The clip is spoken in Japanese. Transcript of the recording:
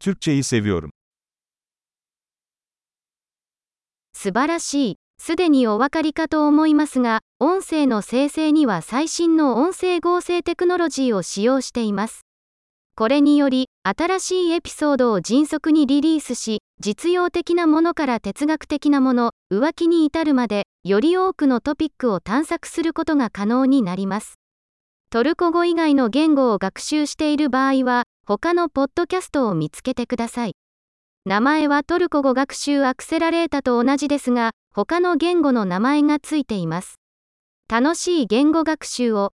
Türkçeyi seviyorum. 素晴らしい。すでにお分かりかと思いますが、音声の生成には最新の音声合成テクノロジーを使用しています。これにより、新しいエピソードを迅速にリリースし、実用的なものから哲学的なもの、浮気に至るまで、より多くのトピックを探索することが可能になります。トルコ語以外の言語を学習している場合は、他のポッドキャストを見つけてください。名前はトルコ語学習アクセラレータと同じですが、他の言語の名前がついています。楽しい言語学習を。